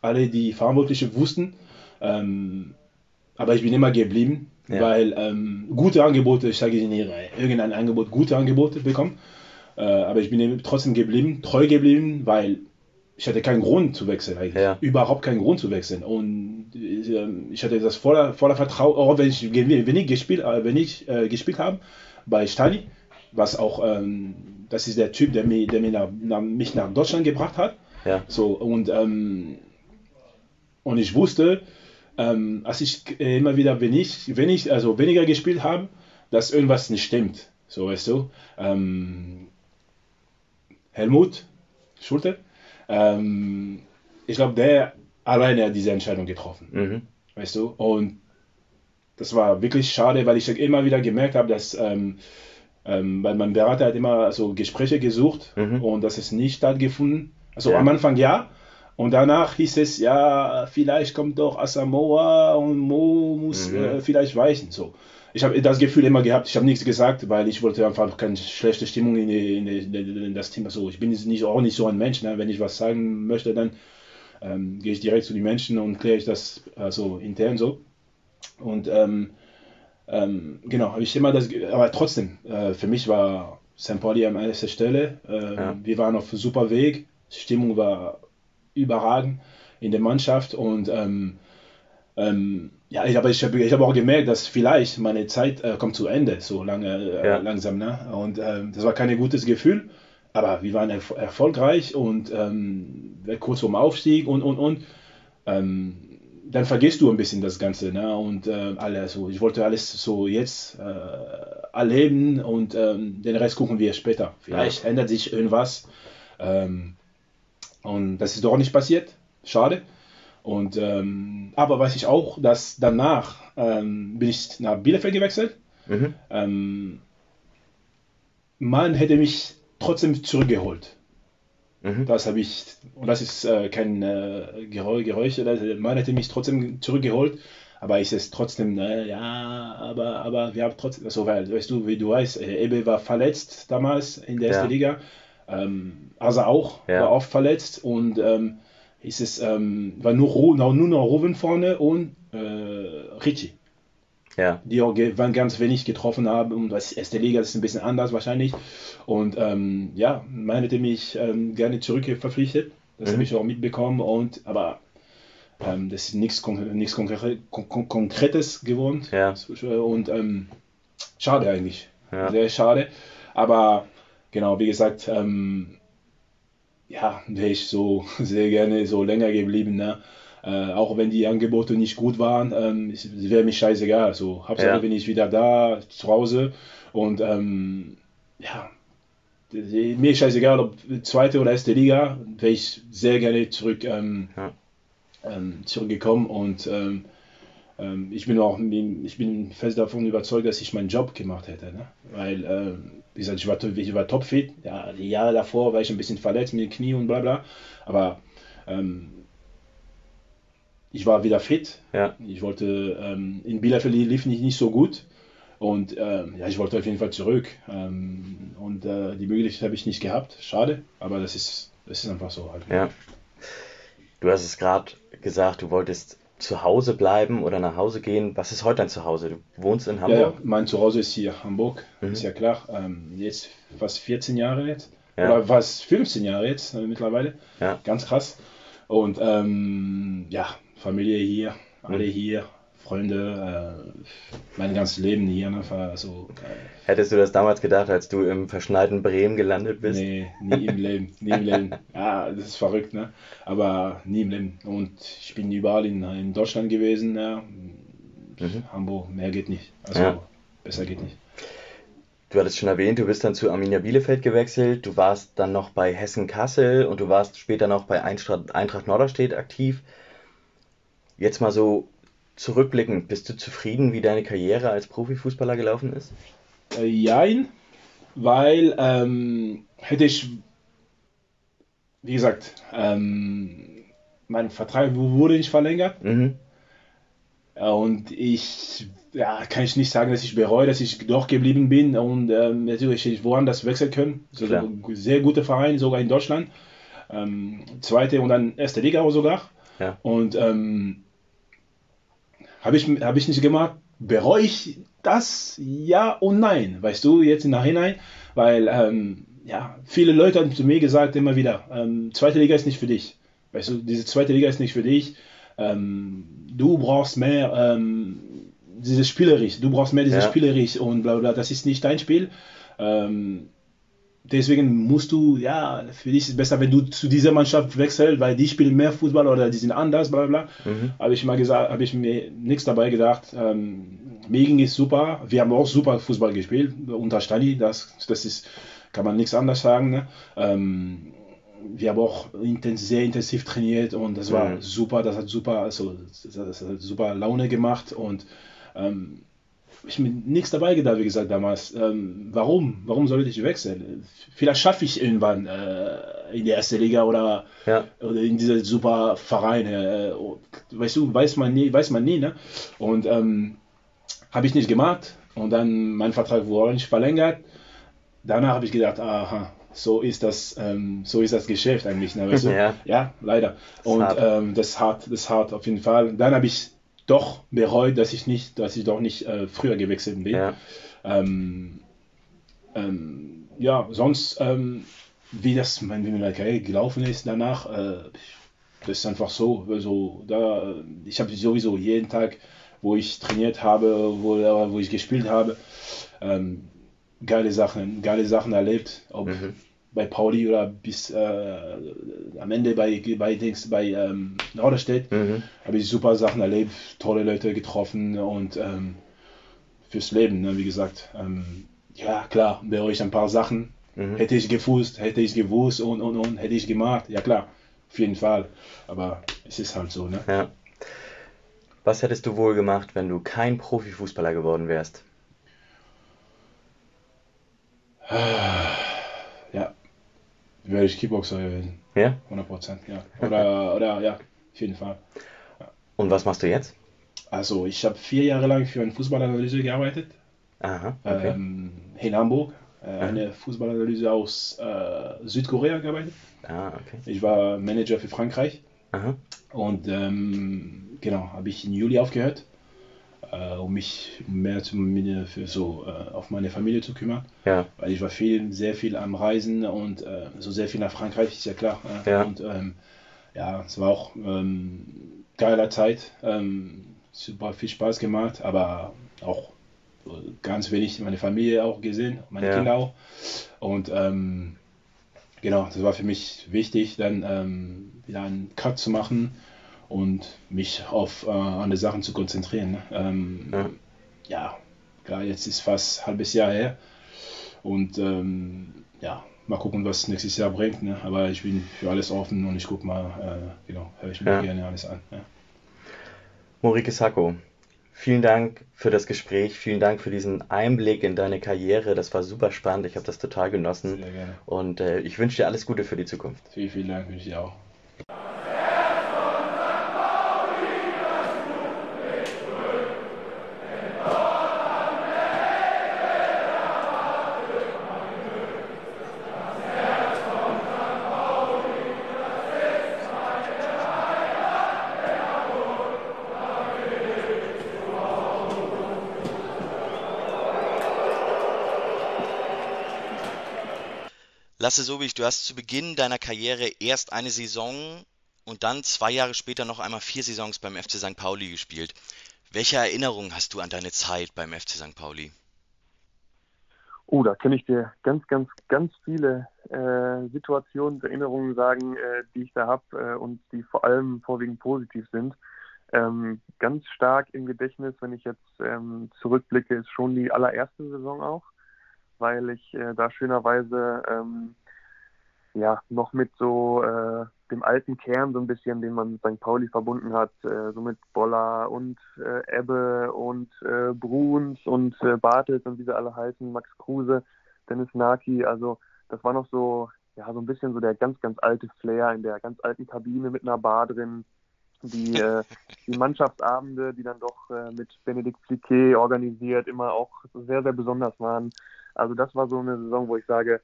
alle die Verantwortlichen wussten, ähm, aber ich bin immer geblieben ja. Weil ähm, gute Angebote, ich sage nicht, irgendein Angebot, gute Angebote bekommen. Äh, aber ich bin trotzdem geblieben, treu geblieben, weil ich hatte keinen Grund zu wechseln eigentlich. Ja. Überhaupt keinen Grund zu wechseln. Und äh, ich hatte das voller, voller Vertrauen, auch wenn ich, wenn ich gespielt, äh, wenn ich, äh, gespielt habe bei Stani, was auch, ähm, das ist der Typ, der, mich, der mich, nach, nach, mich nach Deutschland gebracht hat. Ja. So, und, ähm, und ich wusste, ähm, als ich äh, immer wieder, wenn ich, wenn ich also weniger gespielt habe, dass irgendwas nicht stimmt. So weißt du. Ähm, Helmut Schulte, ähm, ich glaube, der alleine hat diese Entscheidung getroffen. Mhm. Weißt du? Und das war wirklich schade, weil ich immer wieder gemerkt habe, dass ähm, ähm, weil mein Berater hat immer so Gespräche gesucht mhm. und das ist nicht stattgefunden. Also ja. am Anfang ja, und danach hieß es, ja, vielleicht kommt doch Asamoah und Mo muss mhm. äh, vielleicht weichen. So. Ich habe das Gefühl immer gehabt, ich habe nichts gesagt, weil ich wollte einfach keine schlechte Stimmung in, die, in, die, in das Team. Also ich bin nicht, auch nicht so ein Mensch. Ne? Wenn ich was sagen möchte, dann ähm, gehe ich direkt zu den Menschen und kläre ich das also intern so. Und ähm, ähm, genau, habe ich immer das, aber trotzdem, äh, für mich war St. Pauli an erster Stelle. Äh, ja. Wir waren auf super Weg. Stimmung war überragend in der Mannschaft und ähm, ähm, ja, ich habe ich hab, ich hab auch gemerkt, dass vielleicht meine Zeit äh, kommt zu Ende, so lange äh, ja. langsam. Ne? Und ähm, das war kein gutes Gefühl, aber wir waren erf erfolgreich und ähm, kurz vorm Aufstieg und und und. Ähm, dann vergisst du ein bisschen das Ganze. Ne? Und äh, alles, so, ich wollte alles so jetzt äh, erleben und ähm, den Rest gucken wir später. Vielleicht ja. ändert sich irgendwas. Ähm, und das ist doch nicht passiert. Schade. Und, ähm, aber weiß ich auch, dass danach ähm, bin ich nach Bielefeld gewechselt. Mhm. Ähm, man hätte mich trotzdem zurückgeholt. Mhm. Das habe ich, und das ist äh, kein äh, Geräusch, Geräusch, man hätte mich trotzdem zurückgeholt, aber ist es trotzdem, äh, ja, aber, aber wir haben trotzdem, also, weil, weißt du, wie du weißt, äh, Ebe war verletzt damals in der ja. ersten Liga, ähm, also auch, ja. war oft verletzt und ähm, ist es, ähm, war nur, nur, nur noch Ruben vorne und äh, Ricci ja. die auch ganz wenig getroffen haben. Und das erste Liga ist ein bisschen anders wahrscheinlich. Und ähm, ja, man hätte mich ähm, gerne zurückverpflichtet. Das mhm. habe ich auch mitbekommen. Und, aber ähm, das ist nichts, nichts Konkre Kon Konkretes geworden. Ja. Und ähm, schade eigentlich. Ja. Sehr schade. Aber genau, wie gesagt, ähm, ja, wäre ich so sehr gerne so länger geblieben. Ne? Äh, auch wenn die Angebote nicht gut waren, ähm, wäre mir scheißegal. So, Hauptsache ja. bin ich wieder da, zu Hause. Und ähm, ja, mir ist scheißegal, ob zweite oder erste Liga, wäre ich sehr gerne zurück, ähm, ja. ähm, zurückgekommen. Und ähm, ich bin auch ich bin fest davon überzeugt, dass ich meinen Job gemacht hätte. Ne? Weil, äh, wie gesagt, ich war, ich war topfit. Ja, die Jahre davor war ich ein bisschen verletzt mit dem Knie und bla bla. Aber ähm, ich war wieder fit. Ja. Ich wollte, ähm, in Bielefeld lief nicht, nicht so gut. Und ähm, ja, ich wollte auf jeden Fall zurück. Ähm, und äh, die Möglichkeit habe ich nicht gehabt. Schade, aber das ist, das ist einfach so halt. Ja. Du hast es gerade gesagt, du wolltest zu Hause bleiben oder nach Hause gehen. Was ist heute dein Zuhause? Du wohnst in Hamburg? Ja, mein Zuhause ist hier, Hamburg. Mhm. Ist ja klar. Ähm, jetzt fast 14 Jahre jetzt. Ja. Oder fast 15 Jahre jetzt äh, mittlerweile. Ja. Ganz krass. Und ähm, ja, Familie hier, alle mhm. hier, Freunde, äh, mein ganzes Leben hier. Ne, also, äh, Hättest du das damals gedacht, als du im verschneiten Bremen gelandet bist? Nee, nie im Leben, nie im Leben. Ja, das ist verrückt, ne? aber nie im Leben. Und ich bin überall in, in Deutschland gewesen, ja. Mhm. Hamburg, mehr geht nicht. Also ja. besser geht nicht. Du hattest schon erwähnt, du bist dann zu Arminia Bielefeld gewechselt, du warst dann noch bei Hessen Kassel und du warst später noch bei Eintracht, Eintracht Norderstedt aktiv. Jetzt mal so zurückblickend, bist du zufrieden, wie deine Karriere als Profifußballer gelaufen ist? Äh, jein, weil ähm, hätte ich, wie gesagt, ähm, mein Vertrag wurde nicht verlängert. Mhm. Und ich, ja, kann ich nicht sagen, dass ich bereue, dass ich doch geblieben bin und ähm, natürlich hätte ich woanders wechseln können. So, sehr gute Verein, sogar in Deutschland. Ähm, zweite und dann erste Liga auch sogar. Ja. Und ähm, habe ich, hab ich nicht gemacht. Bereue ich das? Ja und nein. Weißt du, jetzt im Nachhinein, weil ähm, ja, viele Leute haben zu mir gesagt immer wieder, ähm, zweite Liga ist nicht für dich. Weißt du, diese zweite Liga ist nicht für dich. Ähm, du brauchst mehr ähm, dieses Spielerisch, du brauchst mehr dieses ja. Spielerisch und bla bla, das ist nicht dein Spiel. Ähm, deswegen musst du, ja, für dich ist es besser, wenn du zu dieser Mannschaft wechselst, weil die spielen mehr Fußball oder die sind anders, bla bla. Mhm. Habe ich mal gesagt, habe ich mir nichts dabei gedacht. Ähm, Megen ist super, wir haben auch super Fußball gespielt unter Stani, das, das ist, kann man nichts anders sagen. Ne? Ähm, wir haben auch intens, sehr intensiv trainiert und das war mhm. super, das hat super, also das hat super Laune gemacht und ähm, ich mir nichts dabei gedacht, wie gesagt, damals. Ähm, warum? Warum sollte ich wechseln? Vielleicht schaffe ich irgendwann äh, in der ersten Liga oder, ja. oder in diese super Vereine. Äh, weißt du, weiß man nie, weiß man nie, ne? Und ähm, habe ich nicht gemacht. Und dann mein Vertrag wurde nicht verlängert. Danach habe ich gedacht, aha, so ist das, ähm, so ist das Geschäft eigentlich. Ne? Weißt du? ja. ja, leider. Und das, ähm, das ist hart, das ist hart auf jeden Fall. Dann habe ich doch bereut, dass ich nicht, dass ich doch nicht äh, früher gewechselt bin. Ja. Ähm, ähm, ja, sonst, ähm, wie das, mein, wie meine Karriere gelaufen ist danach, äh, das ist einfach so. Also, da, ich habe sowieso jeden Tag, wo ich trainiert habe, wo, wo ich gespielt habe, ähm, geile Sachen, geile Sachen erlebt. Ob mhm. Bei Pauli oder bis äh, am Ende bei, bei, Dings, bei ähm, Norderstedt mhm. habe ich super Sachen erlebt, tolle Leute getroffen und ähm, fürs Leben, ne, wie gesagt. Ähm, ja, klar, bereue ich ein paar Sachen. Mhm. Hätte ich gewusst, hätte ich gewusst und, und, und, hätte ich gemacht. Ja, klar, auf jeden Fall. Aber es ist halt so, ne? Ja. Was hättest du wohl gemacht, wenn du kein Profifußballer geworden wärst? Ja, wäre ich Kickboxer gewesen. Ja? 100 Prozent, ja. Oder, oder ja, auf jeden Fall. Ja. Und was machst du jetzt? Also, ich habe vier Jahre lang für eine Fußballanalyse gearbeitet. Aha, okay. ähm, in Hamburg. Äh, eine Fußballanalyse aus äh, Südkorea gearbeitet. Ah, okay. Ich war Manager für Frankreich. Aha. Und ähm, genau, habe ich im Juli aufgehört, äh, um mich mehr zu, für so äh, auf meine Familie zu kümmern. Ja. Weil ich war viel, sehr viel am Reisen und äh, so sehr viel nach Frankreich, ist ja klar. Ja. Und ähm, ja, es war auch ähm, geiler Zeit. Ähm, super viel Spaß gemacht, aber auch ganz wenig meine Familie auch gesehen, meine Ja. Kinder auch. Und ähm, genau, das war für mich wichtig, dann ähm, wieder einen Cut zu machen und mich auf äh, andere Sachen zu konzentrieren. ne? Ähm, Ja. ja, klar, jetzt ist fast ein halbes Jahr her und ähm, ja, mal gucken, was nächstes Jahr bringt. Ne? Aber ich bin für alles offen und ich gucke mal, äh, genau, höre ich mir Ja. gerne alles an. Ja. Morike Sacco, vielen Dank für das Gespräch, vielen Dank für diesen Einblick in deine Karriere. Das war super spannend, ich habe das total genossen Sehr gerne. und äh, ich wünsche dir alles Gute für die Zukunft. Vielen, vielen Dank, wünsche ich auch. Lasse Sobich, du hast zu Beginn deiner Karriere erst eine Saison und dann zwei Jahre später noch einmal vier Saisons beim FC St. Pauli gespielt. Welche Erinnerungen hast du an deine Zeit beim FC St. Pauli? Oh, da kann ich dir ganz, ganz, ganz viele äh, Situationen, Erinnerungen sagen, äh, die ich da habe äh, und die vor allem vorwiegend positiv sind. Ähm, ganz stark im Gedächtnis, wenn ich jetzt ähm, zurückblicke, ist schon die allererste Saison auch, weil ich äh, da schönerweise ähm, ja noch mit so äh, dem alten Kern so ein bisschen, den man St. Pauli verbunden hat, äh, so mit Boller und äh, Ebbe und äh, Bruns und äh, Bartels und wie sie alle heißen, Max Kruse, Dennis Naki, also das war noch so, ja, so ein bisschen so der ganz, ganz alte Flair in der ganz alten Kabine mit einer Bar drin. Die, äh, die Mannschaftsabende, die dann doch äh, mit Benedikt Fliquet organisiert, immer auch sehr, sehr besonders waren. Also das war so eine Saison, wo ich sage,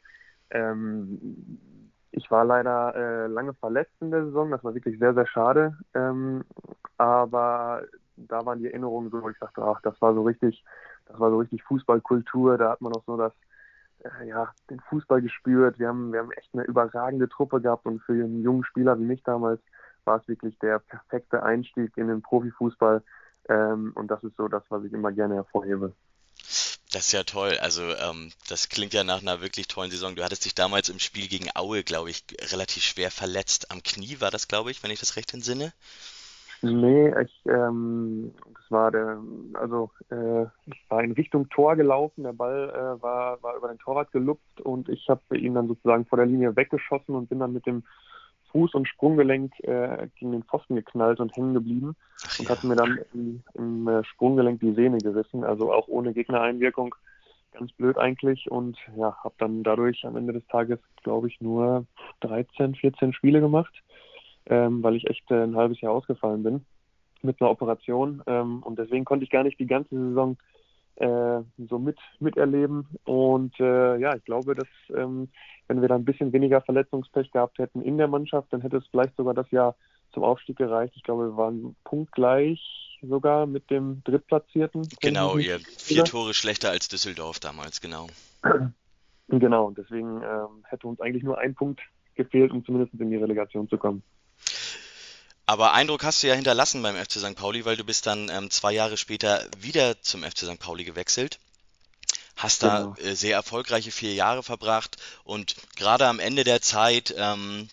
ähm, ich war leider äh, lange verletzt in der Saison, das war wirklich sehr, sehr schade. Ähm, aber da waren die Erinnerungen so, wo ich dachte, ach, das war so richtig, das war so richtig Fußballkultur, da hat man auch so das, äh, ja, den Fußball gespürt. Wir haben, wir haben echt eine überragende Truppe gehabt und für einen jungen Spieler wie mich damals war es wirklich der perfekte Einstieg in den Profifußball. Ähm, und das ist so das, was ich immer gerne hervorhebe. Das ist ja toll. Also ähm, das klingt ja nach einer wirklich tollen Saison. Du hattest dich damals im Spiel gegen Aue, glaube ich, relativ schwer verletzt. Am Knie war das, glaube ich, wenn ich das recht entsinne. Nee, ich, ähm, das war der, also äh, ich war in Richtung Tor gelaufen, der Ball äh, war, war über den Torwart gelupft und ich habe ihn dann sozusagen vor der Linie weggeschossen und bin dann mit dem Fuß- und Sprunggelenk äh, gegen den Pfosten geknallt und hängen geblieben Ach und ja. hatte mir dann im, im äh, Sprunggelenk die Sehne gerissen, also auch ohne Gegnereinwirkung. Ganz blöd eigentlich und ja, habe dann dadurch am Ende des Tages, glaube ich, nur 13, 14 Spiele gemacht, ähm, weil ich echt äh, ein halbes Jahr ausgefallen bin mit einer Operation ähm, und deswegen konnte ich gar nicht die ganze Saison äh, so mit miterleben und äh, ja, ich glaube, dass ähm, wenn wir da ein bisschen weniger Verletzungspech gehabt hätten in der Mannschaft, dann hätte es vielleicht sogar das Jahr zum Aufstieg gereicht. Ich glaube, wir waren punktgleich sogar mit dem Drittplatzierten. Genau, ihr vier. Tore schlechter als Düsseldorf damals, genau. Genau, und deswegen ähm, hätte uns eigentlich nur ein Punkt gefehlt, um zumindest in die Relegation zu kommen. Aber Eindruck hast du ja hinterlassen beim FC St. Pauli, weil du bist dann ähm, zwei Jahre später wieder zum FC St. Pauli gewechselt. Hast da genau. äh, sehr erfolgreiche vier Jahre verbracht und gerade am Ende der Zeit ähm,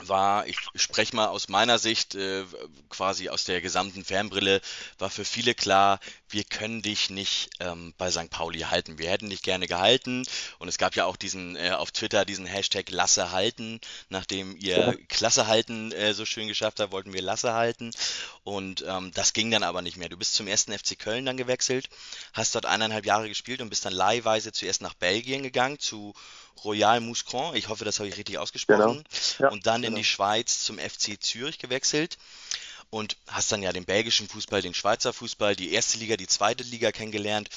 war, ich spreche mal aus meiner Sicht, äh, quasi aus der gesamten Fernbrille, war für viele klar, wir können dich nicht ähm, bei St. Pauli halten. Wir hätten dich gerne gehalten. Und es gab ja auch diesen äh, auf Twitter diesen Hashtag Lasse halten, nachdem ihr ja. Klasse halten äh, so schön geschafft habt, wollten wir Lasse halten. Und ähm, das ging dann aber nicht mehr. Du bist zum ersten FC Köln dann gewechselt, hast dort eineinhalb Jahre gespielt und bist dann leihweise zuerst nach Belgien gegangen zu Royal Mouscron, ich hoffe, das habe ich richtig ausgesprochen, genau. ja, und dann genau. in die Schweiz zum FC Zürich gewechselt und hast dann ja den belgischen Fußball, den Schweizer Fußball, die erste Liga, die zweite Liga kennengelernt.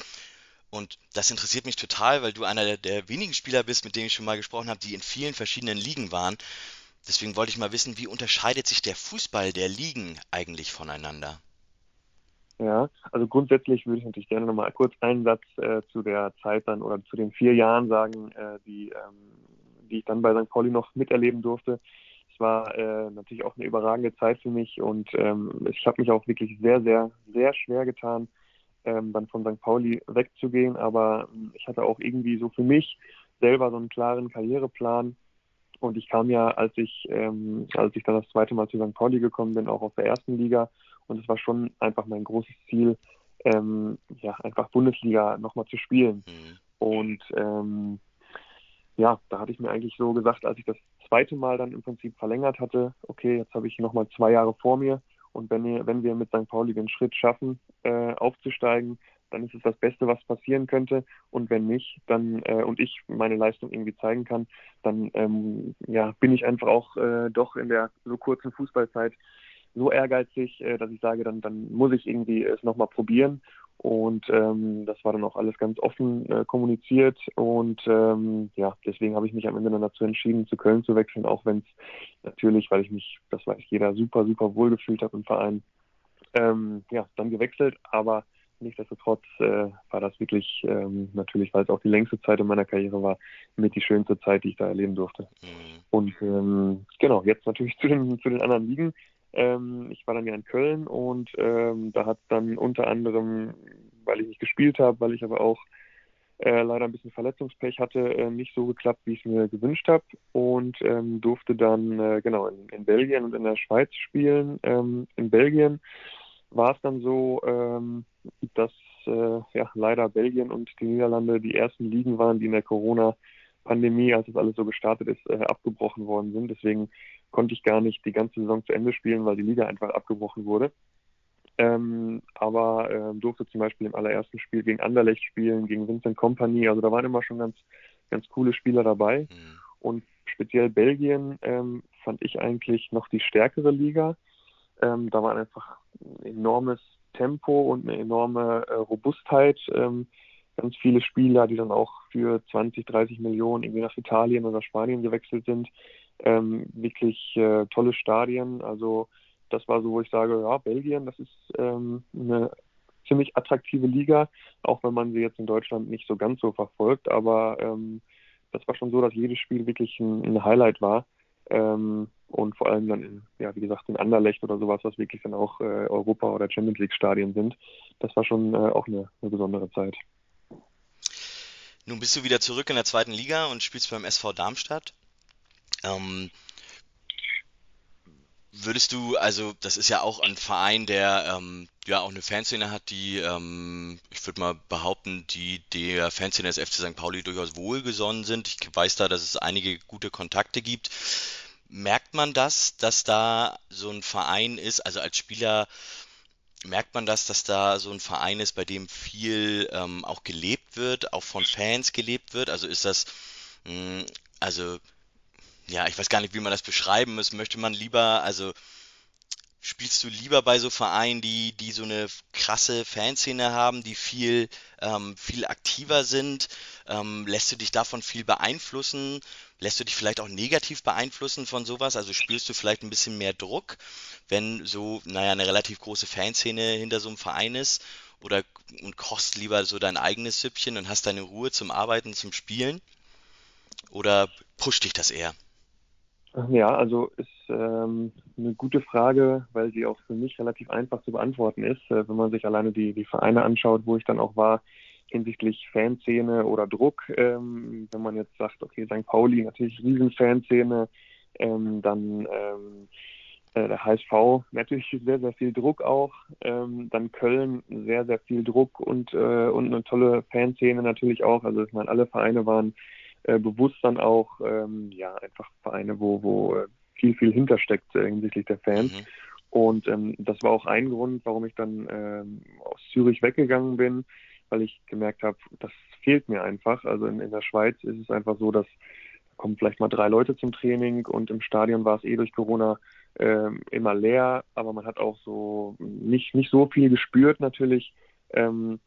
Und das interessiert mich total, weil du einer der, der wenigen Spieler bist, mit denen ich schon mal gesprochen habe, die in vielen verschiedenen Ligen waren. Deswegen wollte ich mal wissen, wie unterscheidet sich der Fußball der Ligen eigentlich voneinander? Ja, also grundsätzlich würde ich natürlich gerne nochmal kurz einen Satz äh, zu der Zeit dann oder zu den vier Jahren sagen, äh, die, ähm, die ich dann bei St. Pauli noch miterleben durfte. Es war äh, natürlich auch eine überragende Zeit für mich und ähm, ich habe mich auch wirklich sehr, sehr, sehr schwer getan, ähm, dann von St. Pauli wegzugehen. Aber ähm, ich hatte auch irgendwie so für mich selber so einen klaren Karriereplan. Und ich kam ja, als ich, ähm, als ich dann das zweite Mal zu St. Pauli gekommen bin, auch aus der ersten Liga und es war schon einfach mein großes Ziel, ähm, ja, einfach Bundesliga nochmal zu spielen. Mhm. Und ähm, ja, da hatte ich mir eigentlich so gesagt, als ich das zweite Mal dann im Prinzip verlängert hatte, okay, jetzt habe ich nochmal zwei Jahre vor mir und wenn wir, wenn wir mit St. Pauli den Schritt schaffen, äh, aufzusteigen, dann ist es das Beste, was passieren könnte. Und wenn nicht, dann äh, und ich meine Leistung irgendwie zeigen kann, dann ähm, ja, bin ich einfach auch äh, doch in der so kurzen Fußballzeit so ehrgeizig, äh, dass ich sage, dann, dann muss ich irgendwie es nochmal probieren. Und ähm, das war dann auch alles ganz offen äh, kommuniziert. Und ähm, ja, deswegen habe ich mich am Ende dann dazu entschieden, zu Köln zu wechseln, auch wenn es natürlich, weil ich mich, das weiß jeder, super, super wohl gefühlt habe im Verein, ähm, ja, dann gewechselt. Aber nichtsdestotrotz äh, war das wirklich ähm, natürlich, weil es auch die längste Zeit in meiner Karriere war, mit die schönste Zeit, die ich da erleben durfte. Mhm. Und ähm, genau, jetzt natürlich zu den, zu den anderen Ligen. Ähm, ich war dann ja in Köln und ähm, da hat dann unter anderem, weil ich nicht gespielt habe, weil ich aber auch äh, leider ein bisschen Verletzungspech hatte, äh, nicht so geklappt, wie ich es mir gewünscht habe und ähm, durfte dann äh, genau in, in, Belgien und in der Schweiz spielen. Ähm, in Belgien war es dann so, ähm, dass äh, ja leider Belgien und die Niederlande die ersten Ligen waren, die in der Corona Pandemie, als das alles so gestartet ist, äh, abgebrochen worden sind. Deswegen konnte ich gar nicht die ganze Saison zu Ende spielen, weil die Liga einfach abgebrochen wurde. Ähm, aber äh, durfte zum Beispiel im allerersten Spiel gegen Anderlecht spielen, gegen Vincent Company. Also da waren immer schon ganz, ganz coole Spieler dabei. Mhm. Und speziell Belgien ähm, fand ich eigentlich noch die stärkere Liga. Ähm, da war einfach ein enormes Tempo und eine enorme äh, Robustheit. Ähm, ganz viele Spieler, die dann auch für 20, 30 Millionen irgendwie nach Italien oder Spanien gewechselt sind. Ähm, wirklich äh, tolle Stadien. Also das war so, wo ich sage, ja, Belgien, das ist ähm, eine ziemlich attraktive Liga, auch wenn man sie jetzt in Deutschland nicht so ganz so verfolgt. Aber ähm, das war schon so, dass jedes Spiel wirklich ein, ein Highlight war. Ähm, und vor allem dann in, ja, wie gesagt, in Anderlecht oder sowas, was wirklich dann auch äh, Europa- oder Champions League-Stadien sind. Das war schon äh, auch eine, eine besondere Zeit. Nun bist du wieder zurück in der zweiten Liga und spielst beim SV Darmstadt. Ähm, würdest du, also das ist ja auch ein Verein, der ähm, ja auch eine Fanszene hat, die, ähm, ich würde mal behaupten, die der Fanszene des FC St. Pauli durchaus wohlgesonnen sind. Ich weiß da, dass es einige gute Kontakte gibt. Merkt man das, dass da so ein Verein ist, also als Spieler merkt man das, dass da so ein Verein ist, bei dem viel ähm, auch gelebt wird, auch von Fans gelebt wird? Also ist das, mh, hm, also ja, ich weiß gar nicht, wie man das beschreiben muss. Möchte man lieber, also spielst du lieber bei so Vereinen, die, die so eine krasse Fanszene haben, die viel, ähm, viel aktiver sind? Ähm, lässt du dich davon viel beeinflussen? Lässt du dich vielleicht auch negativ beeinflussen von sowas? Also spielst du vielleicht ein bisschen mehr Druck, wenn so, naja, eine relativ große Fanszene hinter so einem Verein ist? Oder und kochst lieber so dein eigenes Süppchen und hast deine Ruhe zum Arbeiten, zum Spielen? Oder pusht dich das eher? Ja, also ist ähm, eine gute Frage, weil sie auch für mich relativ einfach zu beantworten ist, äh, wenn man sich alleine die, die Vereine anschaut, wo ich dann auch war hinsichtlich Fanszene oder Druck. Ähm, wenn man jetzt sagt, okay, St. Pauli natürlich Riesenfanszene, ähm, dann ähm, äh, der HSV natürlich sehr, sehr viel Druck auch. Ähm, dann Köln sehr, sehr viel Druck und, äh, und eine tolle Fanszene natürlich auch. Also ich meine, alle Vereine waren äh, bewusst dann auch ähm, ja einfach Vereine, wo, wo äh, viel, viel hintersteckt äh, hinsichtlich der Fans. Mhm. Und ähm, das war auch ein Grund, warum ich dann ähm, aus Zürich weggegangen bin, weil ich gemerkt habe, das fehlt mir einfach. Also in, in der Schweiz ist es einfach so, dass kommen vielleicht mal drei Leute zum Training und im Stadion war es eh durch Corona ähm, immer leer, aber man hat auch so nicht, nicht so viel gespürt natürlich. Ähm,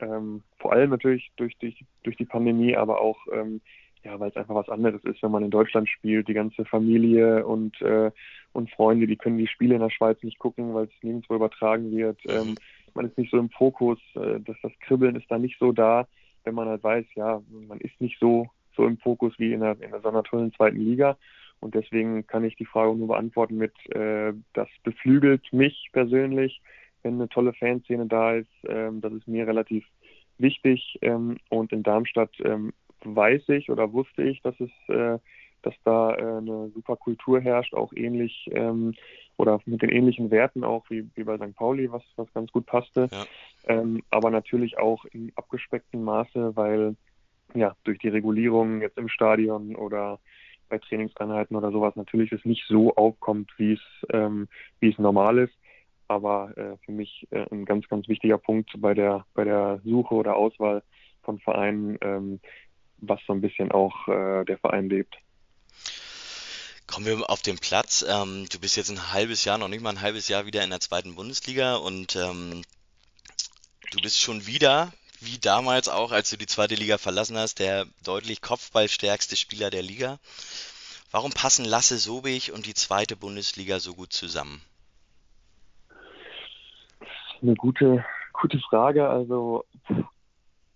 ähm, vor allem natürlich durch, durch, durch die Pandemie, aber auch, ähm, ja, weil es einfach was anderes ist, wenn man in Deutschland spielt. Die ganze Familie und, äh, und Freunde, die können die Spiele in der Schweiz nicht gucken, weil es nirgendwo übertragen wird. Ähm, man ist nicht so im Fokus, äh, dass das Kribbeln ist da nicht so da, wenn man halt weiß, ja, man ist nicht so, so im Fokus wie in der, in der so einer tollen zweiten Liga. Und deswegen kann ich die Frage nur beantworten mit, äh, das beflügelt mich persönlich, wenn eine tolle Fanszene da ist. Ähm, das ist mir relativ wichtig. Ähm, und in Darmstadt ähm, weiß ich oder wusste ich, dass es, äh, dass da äh, eine super Kultur herrscht, auch ähnlich ähm, oder mit den ähnlichen Werten auch wie, wie bei St. Pauli, was, was ganz gut passte. Ja. Ähm, aber natürlich auch in abgespecktem Maße, weil ja durch die Regulierung jetzt im Stadion oder bei Trainingseinheiten oder sowas natürlich es nicht so aufkommt, wie es, ähm, wie es normal ist. Aber äh, für mich äh, ein ganz, ganz wichtiger Punkt bei der, bei der Suche oder Auswahl von Vereinen, ähm, was so ein bisschen auch äh, der Verein lebt. Kommen wir auf den Platz. Ähm, du bist jetzt ein halbes Jahr, noch nicht mal ein halbes Jahr wieder in der zweiten Bundesliga und ähm, du bist schon wieder wie damals auch, als du die zweite Liga verlassen hast, der deutlich kopfballstärkste Spieler der Liga. Warum passen Lasse Sobich und die zweite Bundesliga so gut zusammen? Eine gute, gute Frage. Also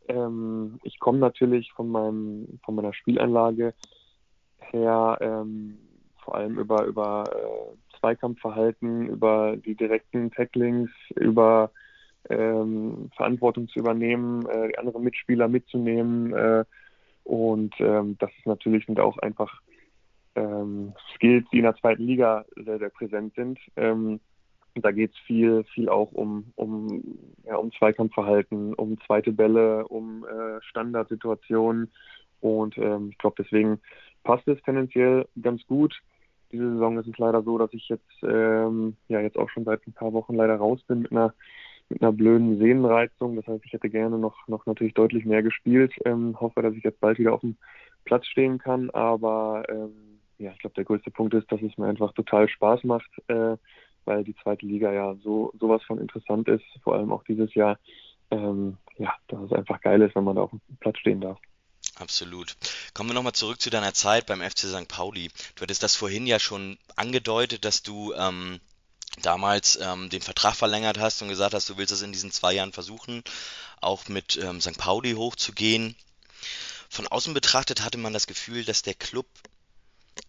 ähm, ich komme natürlich von meinem, von meiner Spieleinlage her, ähm, vor allem über, über äh, Zweikampfverhalten, über die direkten Tacklings, über ähm, Verantwortung zu übernehmen, äh, die anderen Mitspieler mitzunehmen. Äh, und ähm, das ist natürlich sind auch einfach ähm, Skills, die in der zweiten Liga sehr, sehr präsent sind. Ähm, da geht es viel, viel auch um, um, ja, um Zweikampfverhalten, um zweite Bälle, um äh, Standardsituationen. Und ähm, ich glaube, deswegen passt es tendenziell ganz gut. Diese Saison ist es leider so, dass ich jetzt ähm, ja jetzt auch schon seit ein paar Wochen leider raus bin mit einer mit einer blöden Sehnenreizung. Das heißt, ich hätte gerne noch, noch natürlich deutlich mehr gespielt. Ähm, hoffe, dass ich jetzt bald wieder auf dem Platz stehen kann. Aber ähm, ja, ich glaube, der größte Punkt ist, dass es mir einfach total Spaß macht, äh, weil die zweite Liga ja so sowas von interessant ist, vor allem auch dieses Jahr. Ähm, ja, dass es einfach geil ist, wenn man da auf dem Platz stehen darf. Absolut. Kommen wir nochmal zurück zu deiner Zeit beim FC St. Pauli. Du hattest das vorhin ja schon angedeutet, dass du ähm, damals ähm, den Vertrag verlängert hast und gesagt hast, du willst es in diesen zwei Jahren versuchen, auch mit ähm, St. Pauli hochzugehen. Von außen betrachtet hatte man das Gefühl, dass der Club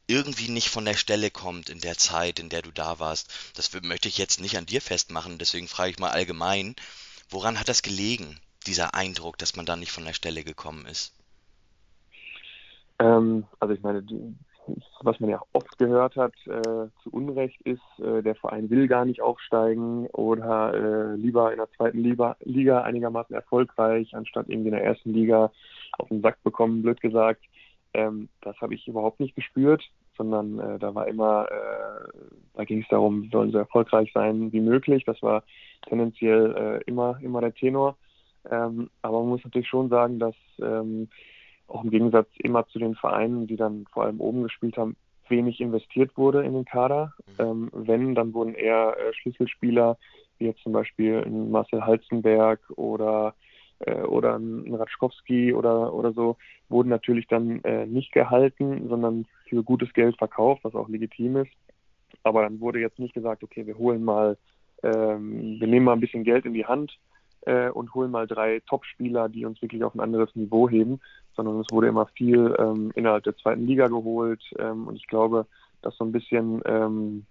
irgendwie nicht von der Stelle kommt in der Zeit, in der du da warst. Das möchte ich jetzt nicht an dir festmachen, deswegen frage ich mal allgemein, woran hat das gelegen, dieser Eindruck, dass man da nicht von der Stelle gekommen ist? Ähm, also ich meine, was man ja oft gehört hat, äh, zu Unrecht ist, äh, der Verein will gar nicht aufsteigen oder äh, lieber in der zweiten Liga, Liga einigermaßen erfolgreich, anstatt irgendwie in der ersten Liga auf den Sack bekommen, blöd gesagt. Ähm, das habe ich überhaupt nicht gespürt, sondern äh, da war immer, äh, da ging es darum, sollen so erfolgreich sein wie möglich. Das war tendenziell äh, immer, immer der Tenor. Ähm, aber man muss natürlich schon sagen, dass ähm, auch im Gegensatz immer zu den Vereinen, die dann vor allem oben gespielt haben, wenig investiert wurde in den Kader. Mhm. Ähm, wenn, dann wurden eher äh, Schlüsselspieler, wie jetzt zum Beispiel Marcel Halzenberg oder äh, oder ein Ratschkowski oder, oder so, wurden natürlich dann äh, nicht gehalten, sondern für gutes Geld verkauft, was auch legitim ist. Aber dann wurde jetzt nicht gesagt, okay, wir holen mal, ähm, wir nehmen mal ein bisschen Geld in die Hand äh, und holen mal drei Top-Spieler, die uns wirklich auf ein anderes Niveau heben, sondern es wurde immer viel ähm, innerhalb der zweiten Liga geholt. Ähm, und ich glaube, dass so ein bisschen, ähm,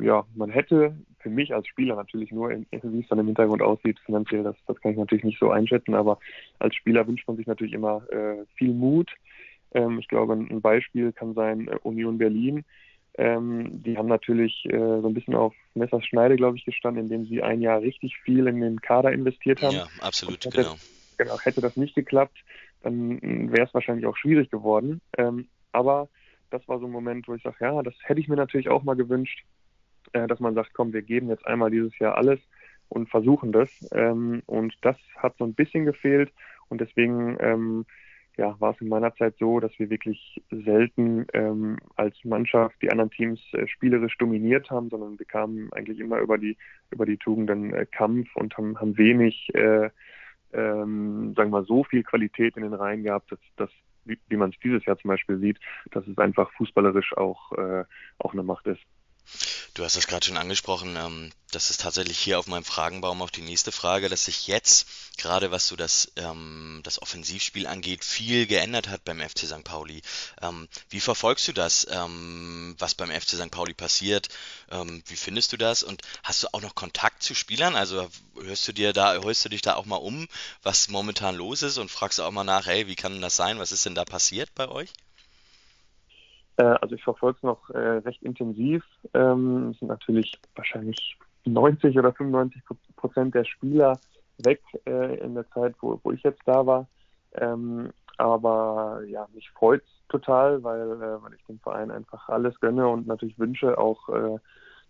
ja, man hätte für mich als Spieler natürlich nur, wie es dann im Hintergrund aussieht, finanziell, das, das kann ich natürlich nicht so einschätzen, aber als Spieler wünscht man sich natürlich immer äh, viel Mut. Ähm, ich glaube, ein Beispiel kann sein äh, Union Berlin. Ähm, die haben natürlich äh, so ein bisschen auf Messers Schneide, glaube ich, gestanden, indem sie ein Jahr richtig viel in den Kader investiert haben. Ja, absolut, hätte, genau. genau. Hätte das nicht geklappt, dann wäre es wahrscheinlich auch schwierig geworden. Ähm, aber das war so ein Moment, wo ich sage, ja, das hätte ich mir natürlich auch mal gewünscht, äh, dass man sagt, komm, wir geben jetzt einmal dieses Jahr alles und versuchen das. Ähm, und das hat so ein bisschen gefehlt und deswegen ähm, ja, war es in meiner Zeit so, dass wir wirklich selten ähm, als Mannschaft die anderen Teams äh, spielerisch dominiert haben, sondern wir kamen eigentlich immer über die über die Tugenden äh, Kampf und haben, haben wenig, äh, ähm, sagen wir mal, so viel Qualität in den Reihen gehabt, dass, dass wie, wie man es dieses Jahr zum Beispiel sieht, dass es einfach fußballerisch auch, äh, auch eine Macht ist. Du hast das gerade schon angesprochen. Ähm, das ist tatsächlich hier auf meinem Fragenbaum auch die nächste Frage, dass sich jetzt, gerade was so das, ähm, das Offensivspiel angeht, viel geändert hat beim FC St. Pauli. Ähm, wie verfolgst du das, was beim FC St. Pauli passiert? Wie findest du das? Und hast du auch noch Kontakt zu Spielern? Also hörst du dir da, hörst du dich da auch mal um, was momentan los ist und fragst auch mal nach, hey, wie kann das sein? Was ist denn da passiert bei euch? Äh, also ich verfolge es noch äh, recht intensiv. Ähm, es sind natürlich wahrscheinlich 90 oder 95 Prozent der Spieler weg äh, in der Zeit, wo, wo ich jetzt da war. Ähm, aber ja, mich freut es total, weil, äh, weil ich dem Verein einfach alles gönne und natürlich wünsche, auch äh,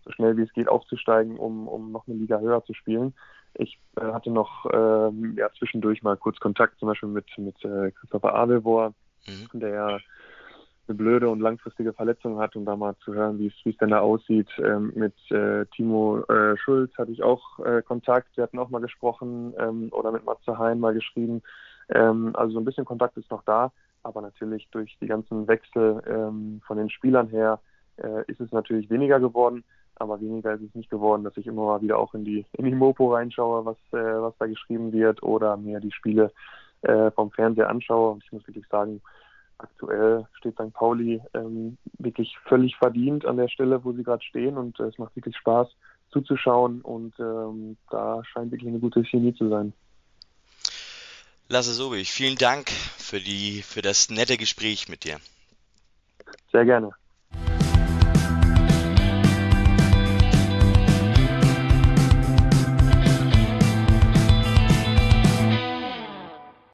so schnell wie es geht aufzusteigen, um, um noch eine Liga höher zu spielen. Ich äh, hatte noch ähm, ja, zwischendurch mal kurz Kontakt zum Beispiel mit, mit äh, Christopher Abelbohr, mhm. der eine blöde und langfristige Verletzung hat und da mal zu hören, wie es denn da aussieht. Ähm, mit äh, Timo äh, Schulz hatte ich auch äh, Kontakt, wir hatten auch mal gesprochen ähm, oder mit Matze Hein mal geschrieben. Ähm, also so ein bisschen Kontakt ist noch da, aber natürlich durch die ganzen Wechsel ähm, von den Spielern her äh, ist es natürlich weniger geworden. Aber weniger ist es nicht geworden, dass ich immer mal wieder auch in die in die Mopo reinschaue, was äh, was da geschrieben wird oder mir die Spiele äh, vom Fernseher anschaue. Und ich muss wirklich sagen, aktuell steht St. Pauli ähm, wirklich völlig verdient an der Stelle, wo sie gerade stehen und äh, es macht wirklich Spaß zuzuschauen und ähm, da scheint wirklich eine gute Chemie zu sein. Lasse Sobich, vielen Dank für, die, für das nette Gespräch mit dir. Sehr gerne.